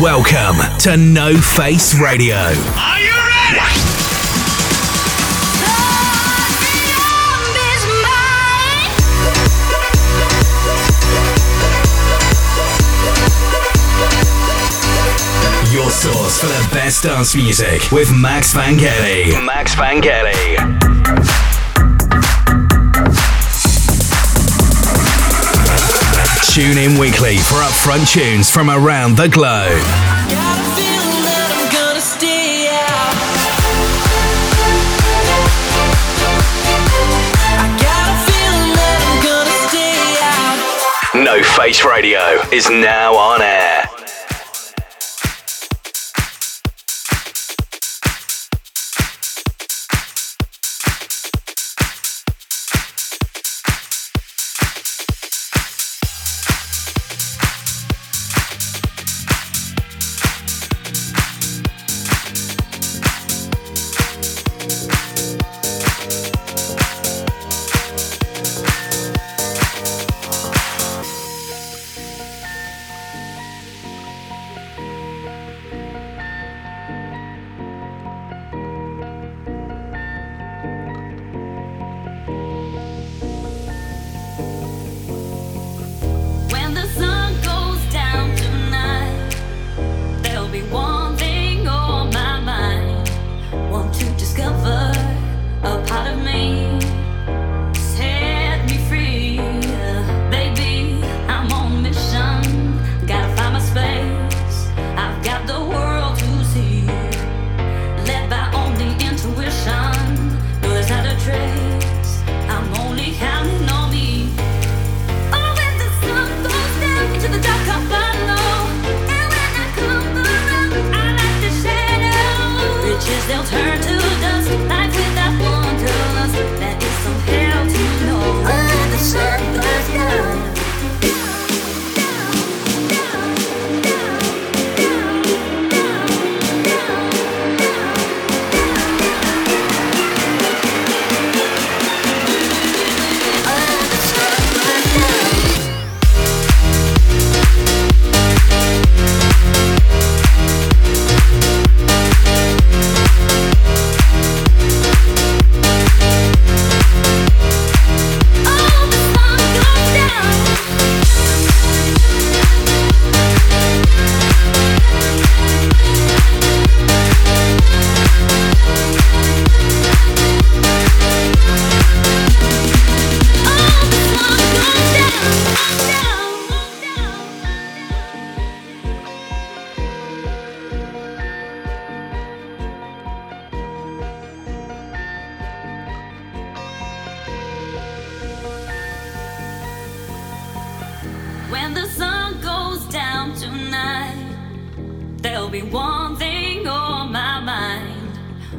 Welcome to No Face Radio. Are you ready? Your source for the best dance music with Max Vangeli. Max Vangeli. Tune in weekly for upfront tunes from around the globe. No Face Radio is now on air.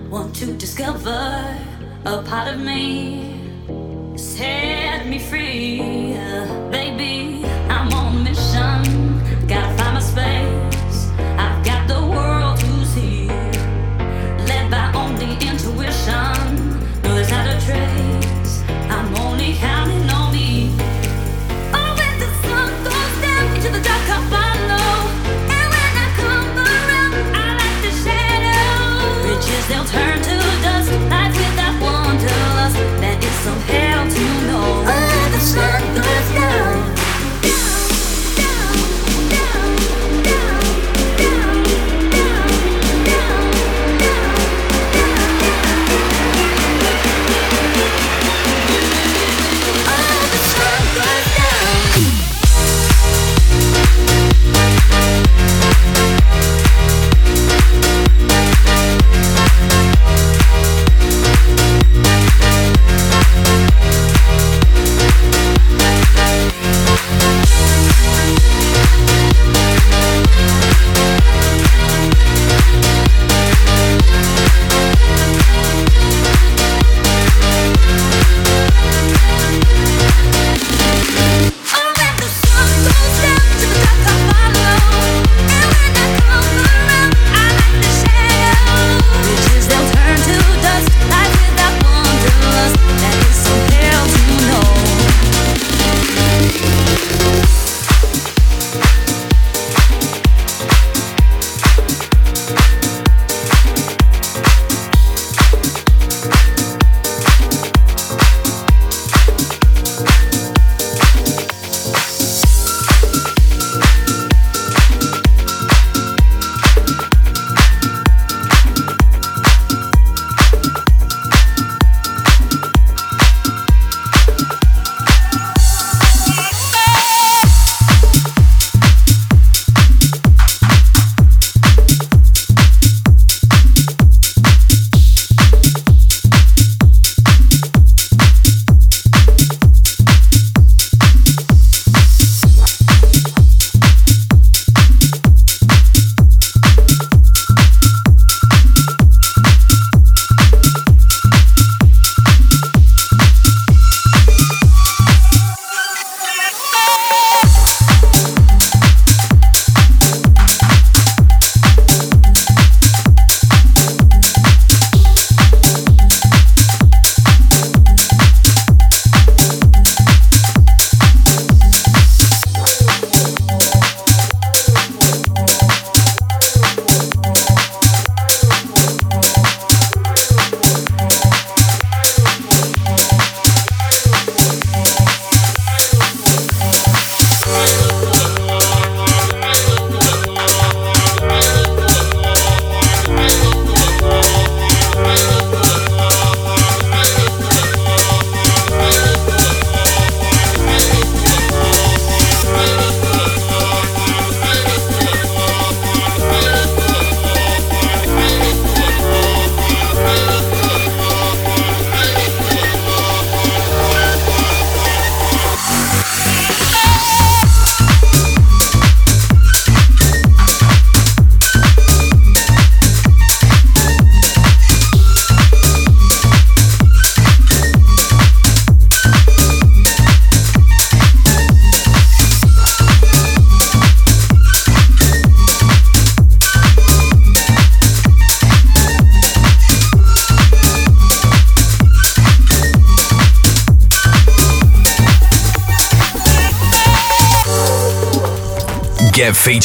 want to discover a part of me. Set me free.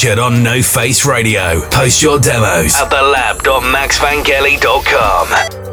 Featured on No Face Radio. Post your demos at thelab.maxvangeli.com.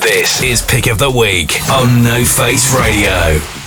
This, is Pick of the Week on No Face Radio.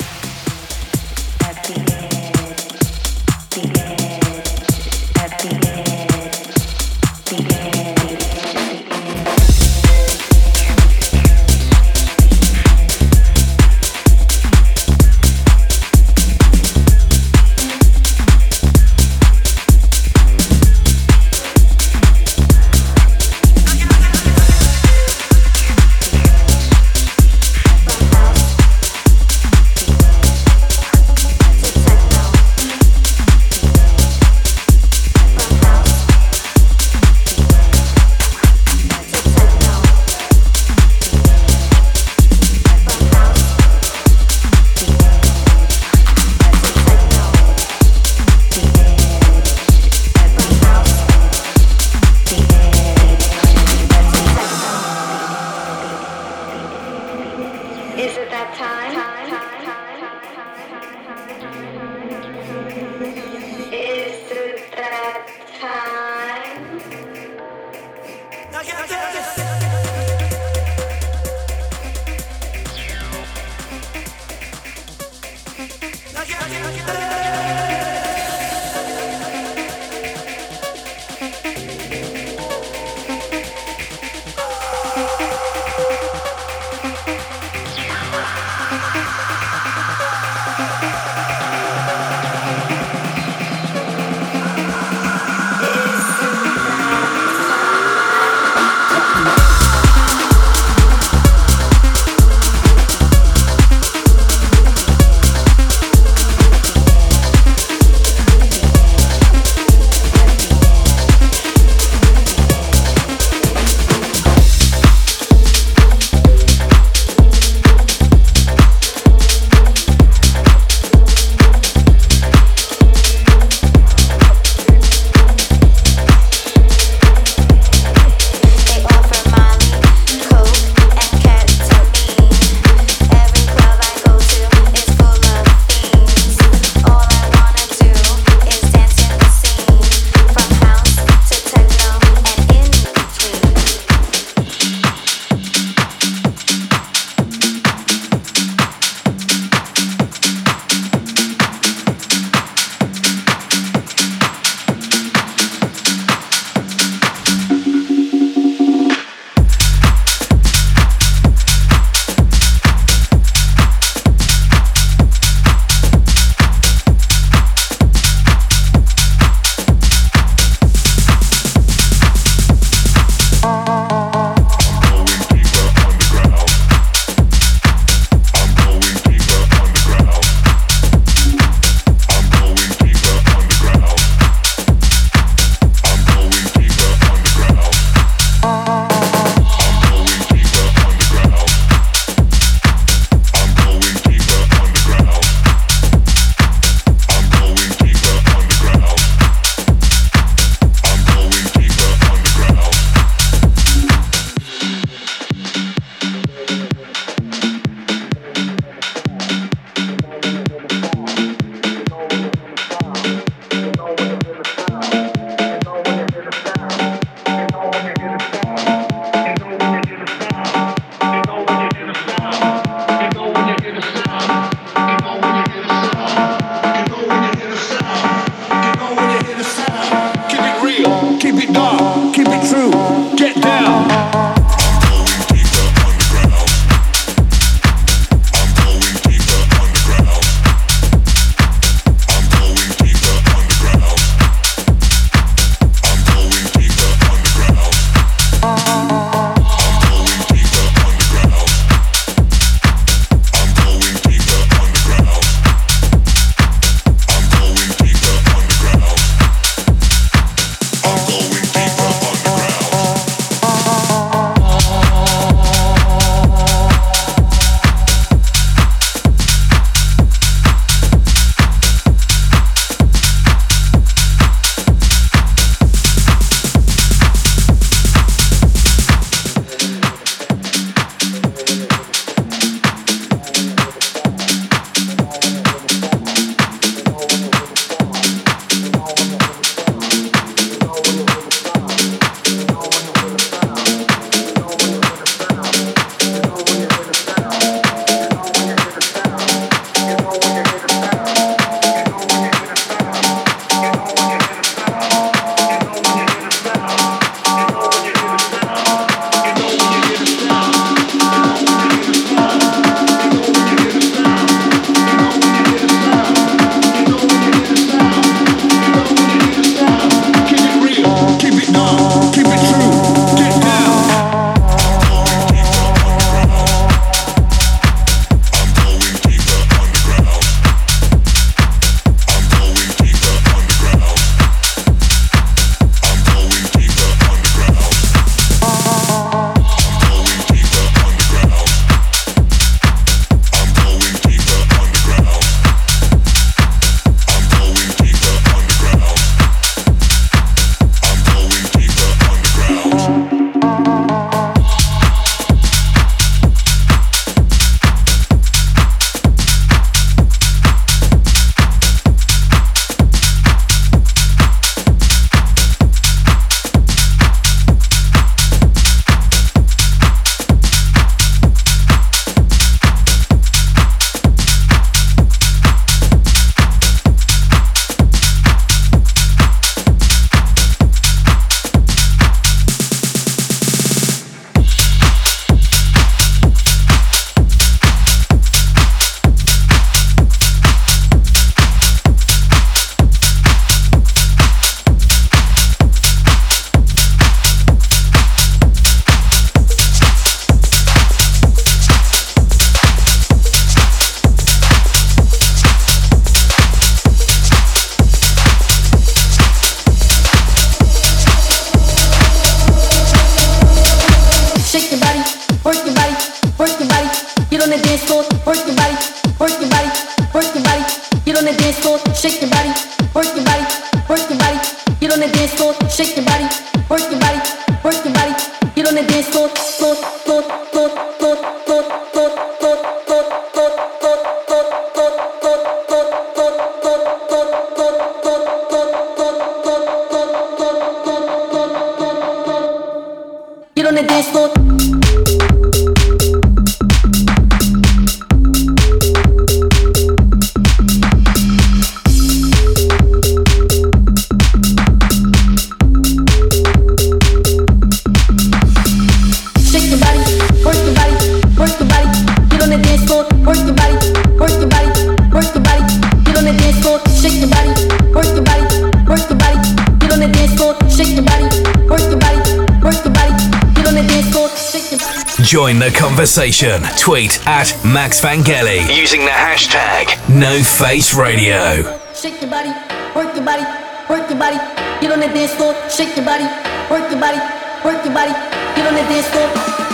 Conversation. Tweet at Max Vangeli using the hashtag NoFaceRadio. Shake your body, work your body, work your body. Get on the dance floor, shake your body, work your body, work your body. Get on the dance floor.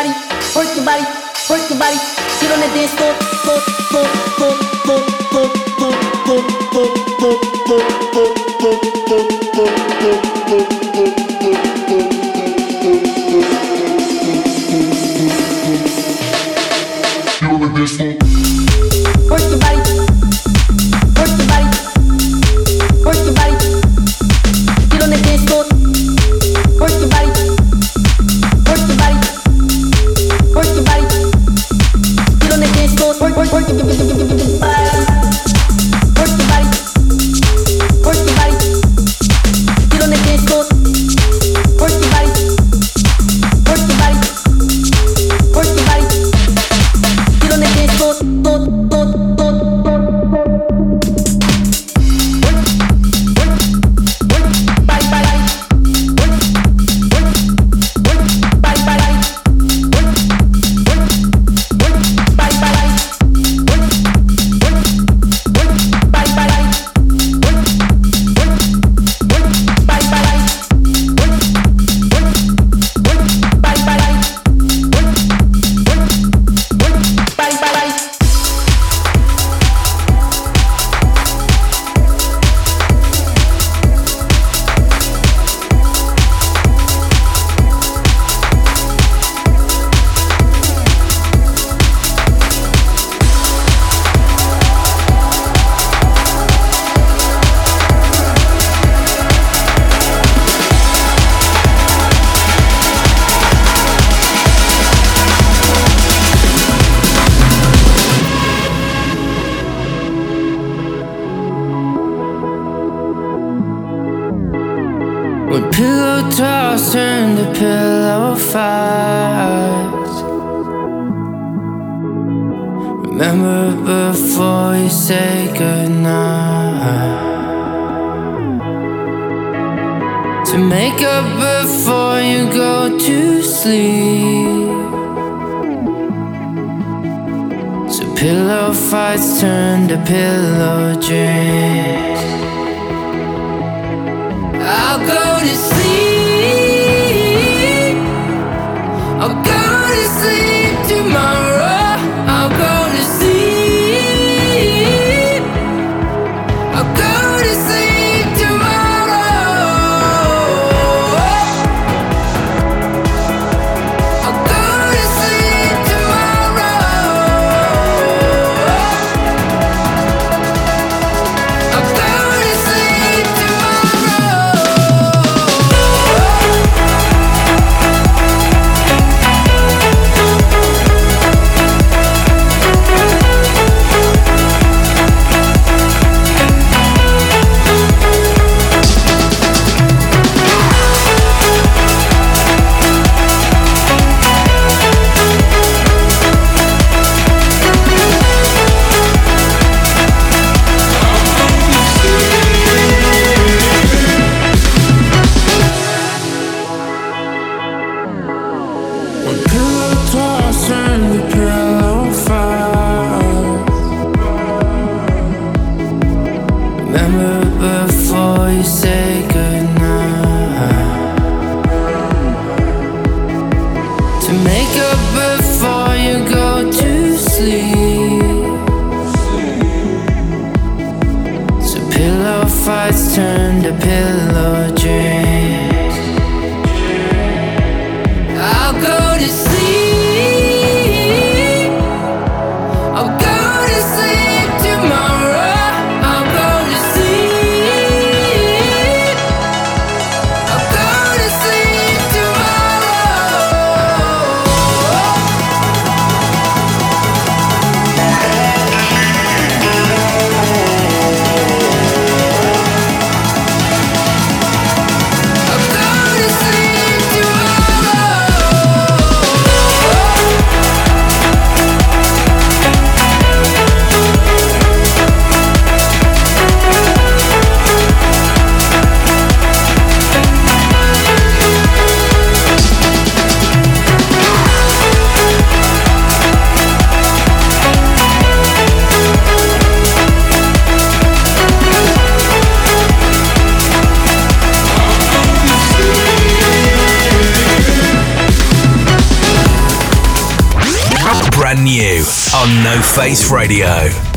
body, work your body, work your body. Get on the dance floor, floor. Face Radio.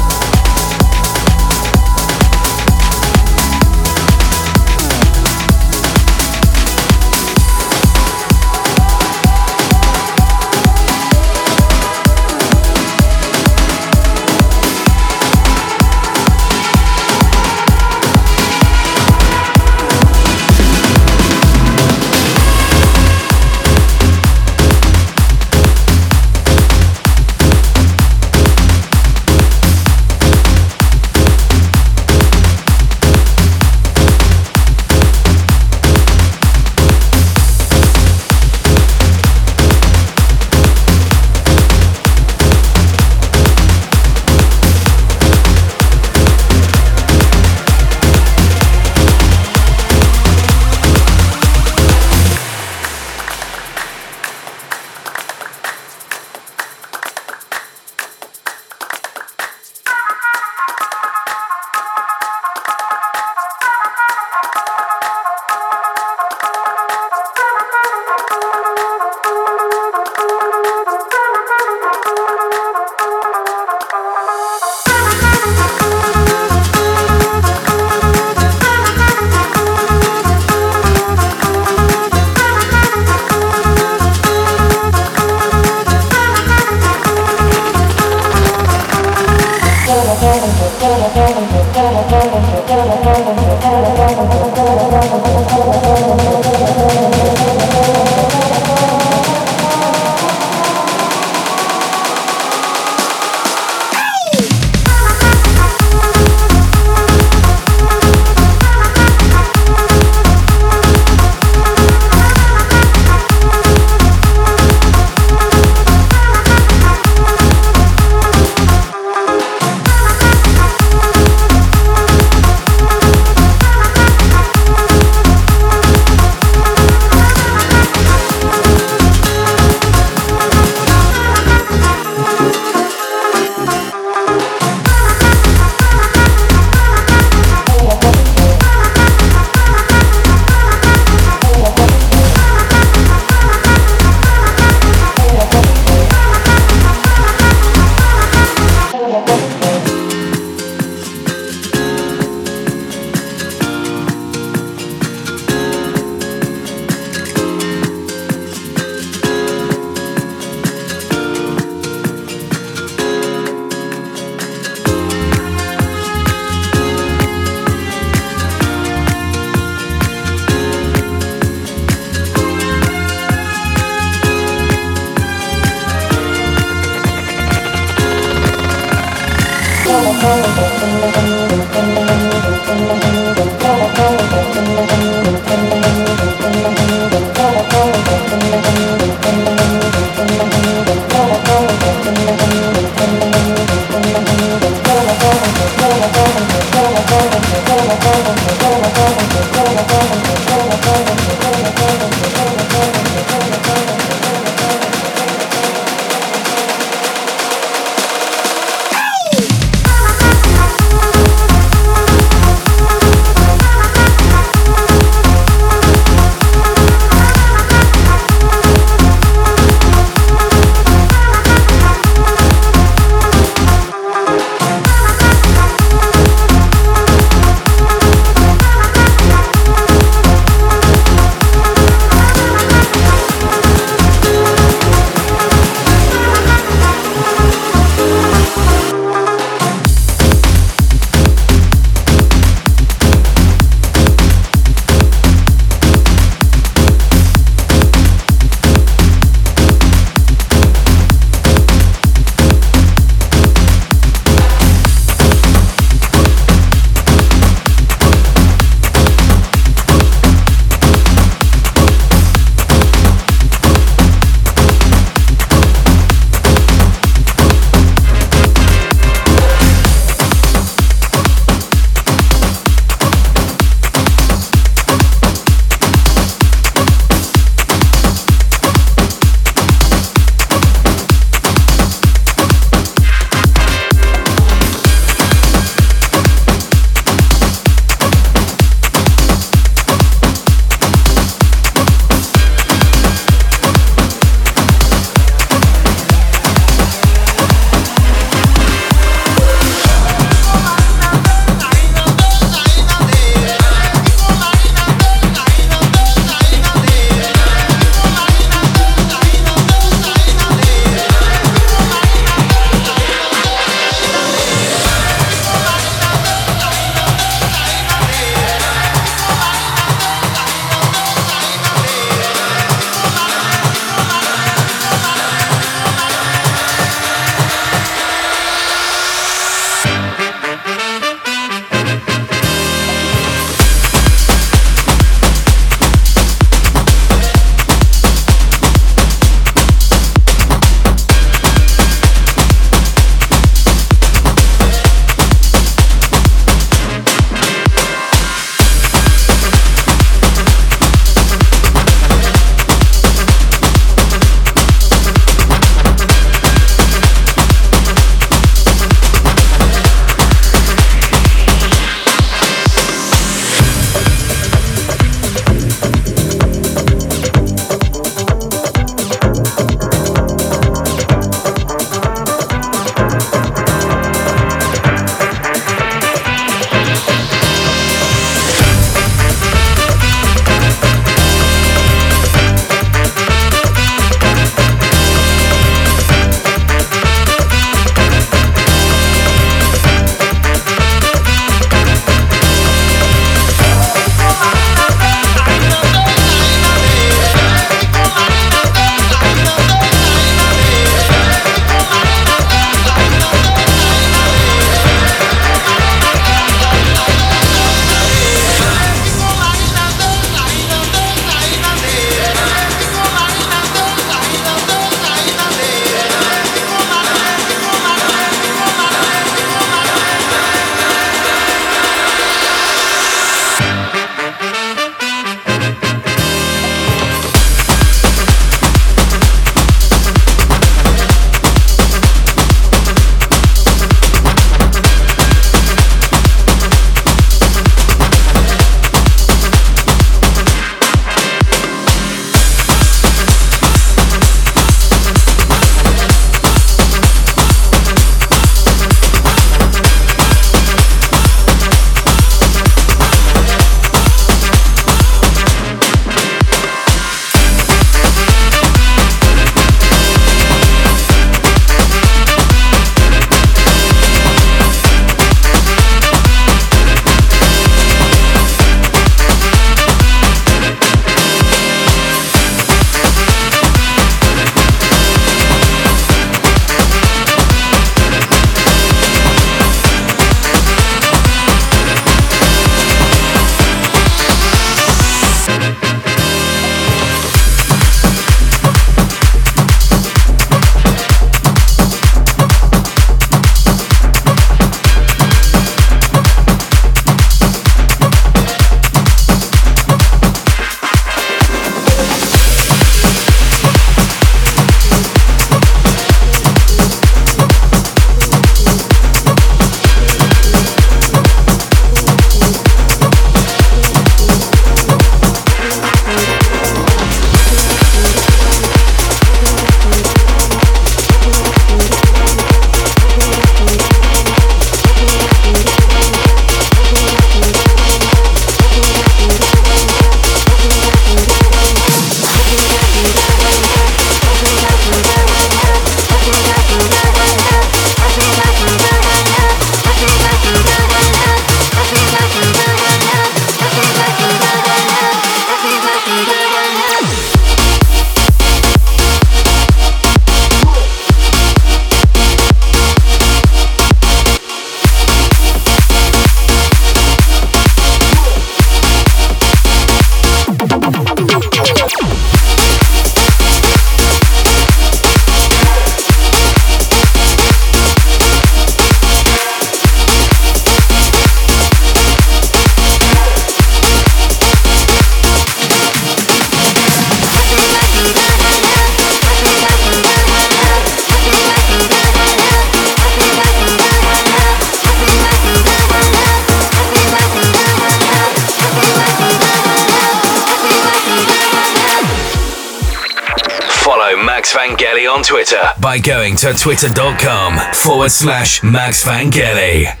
By going to twitter.com forward slash Max Vangeli.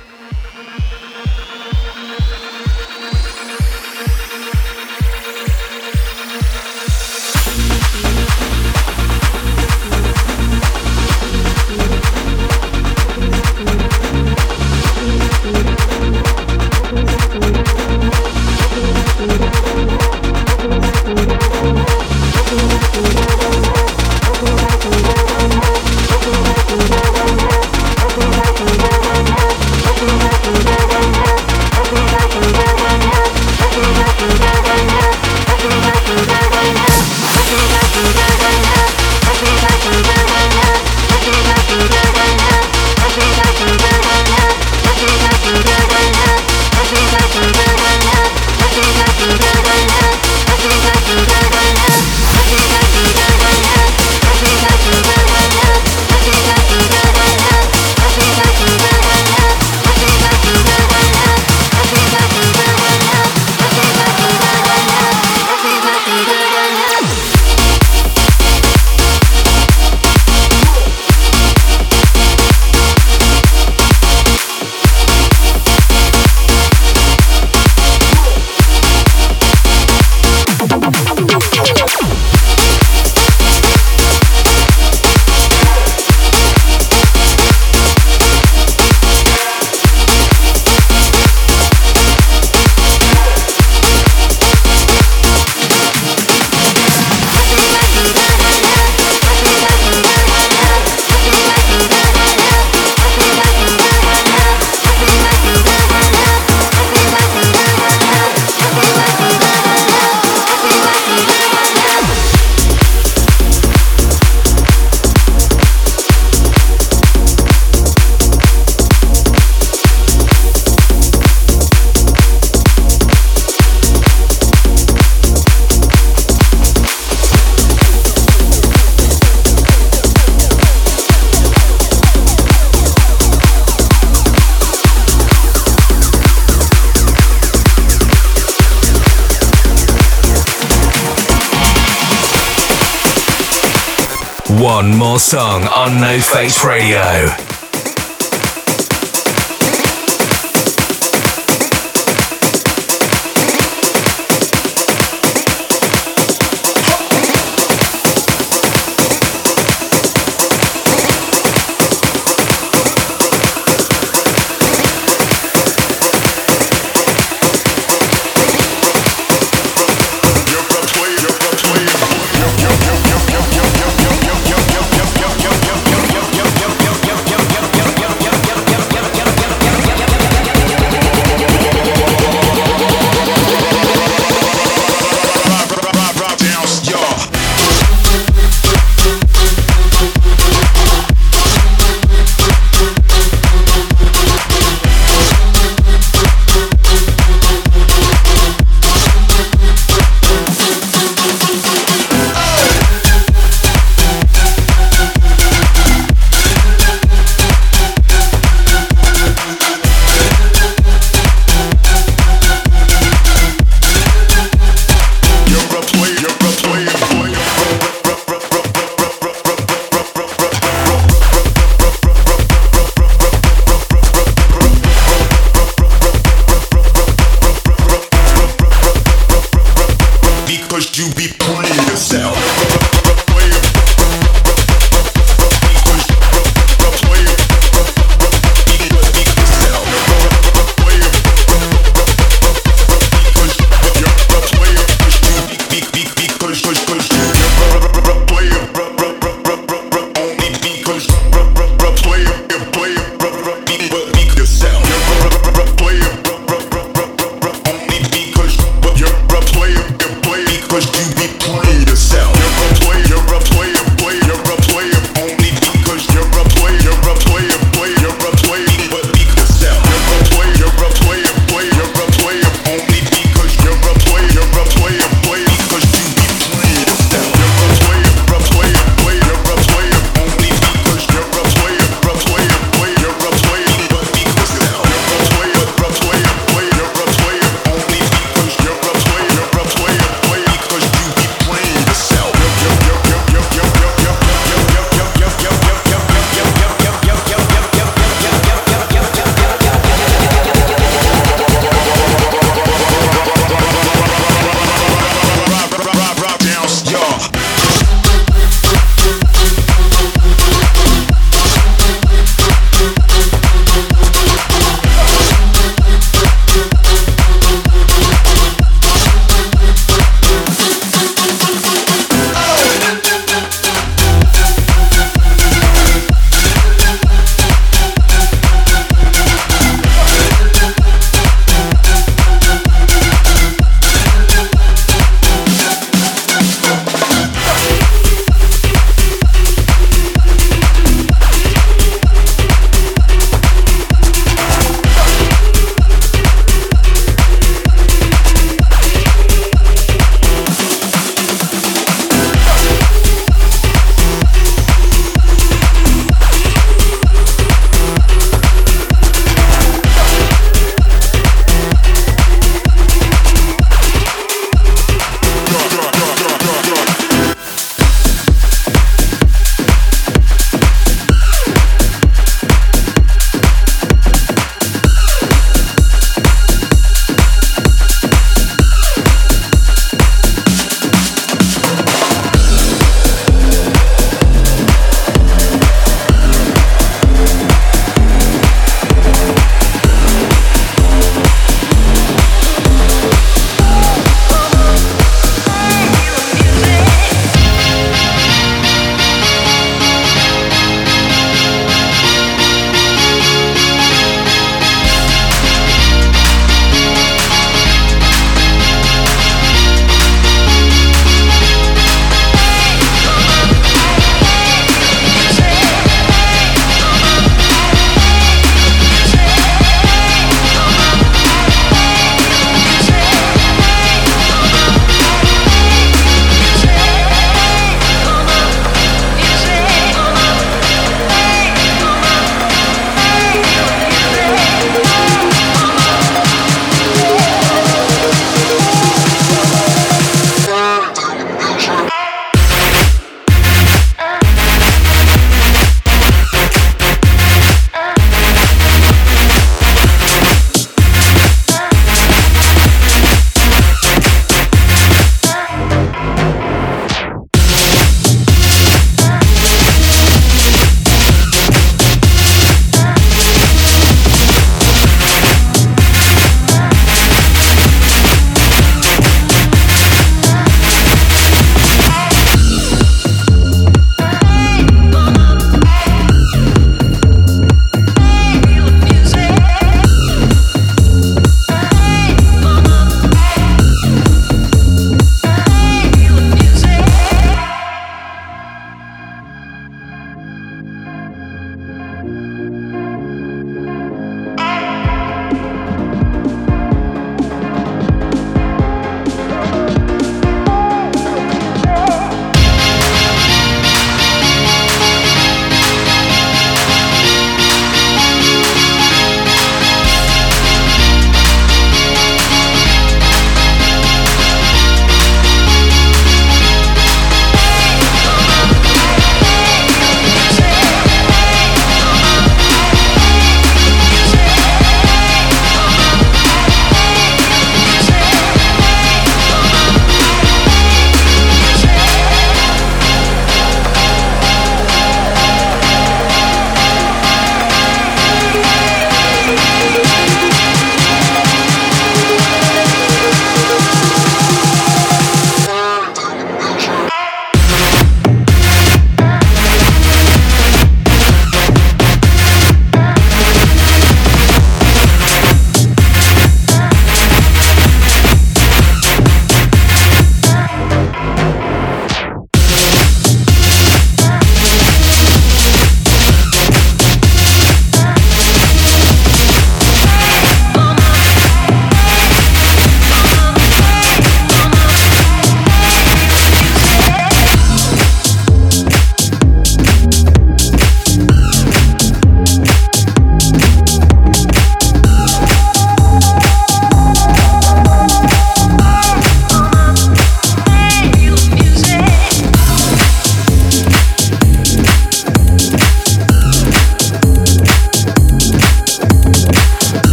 More song on No Face Radio.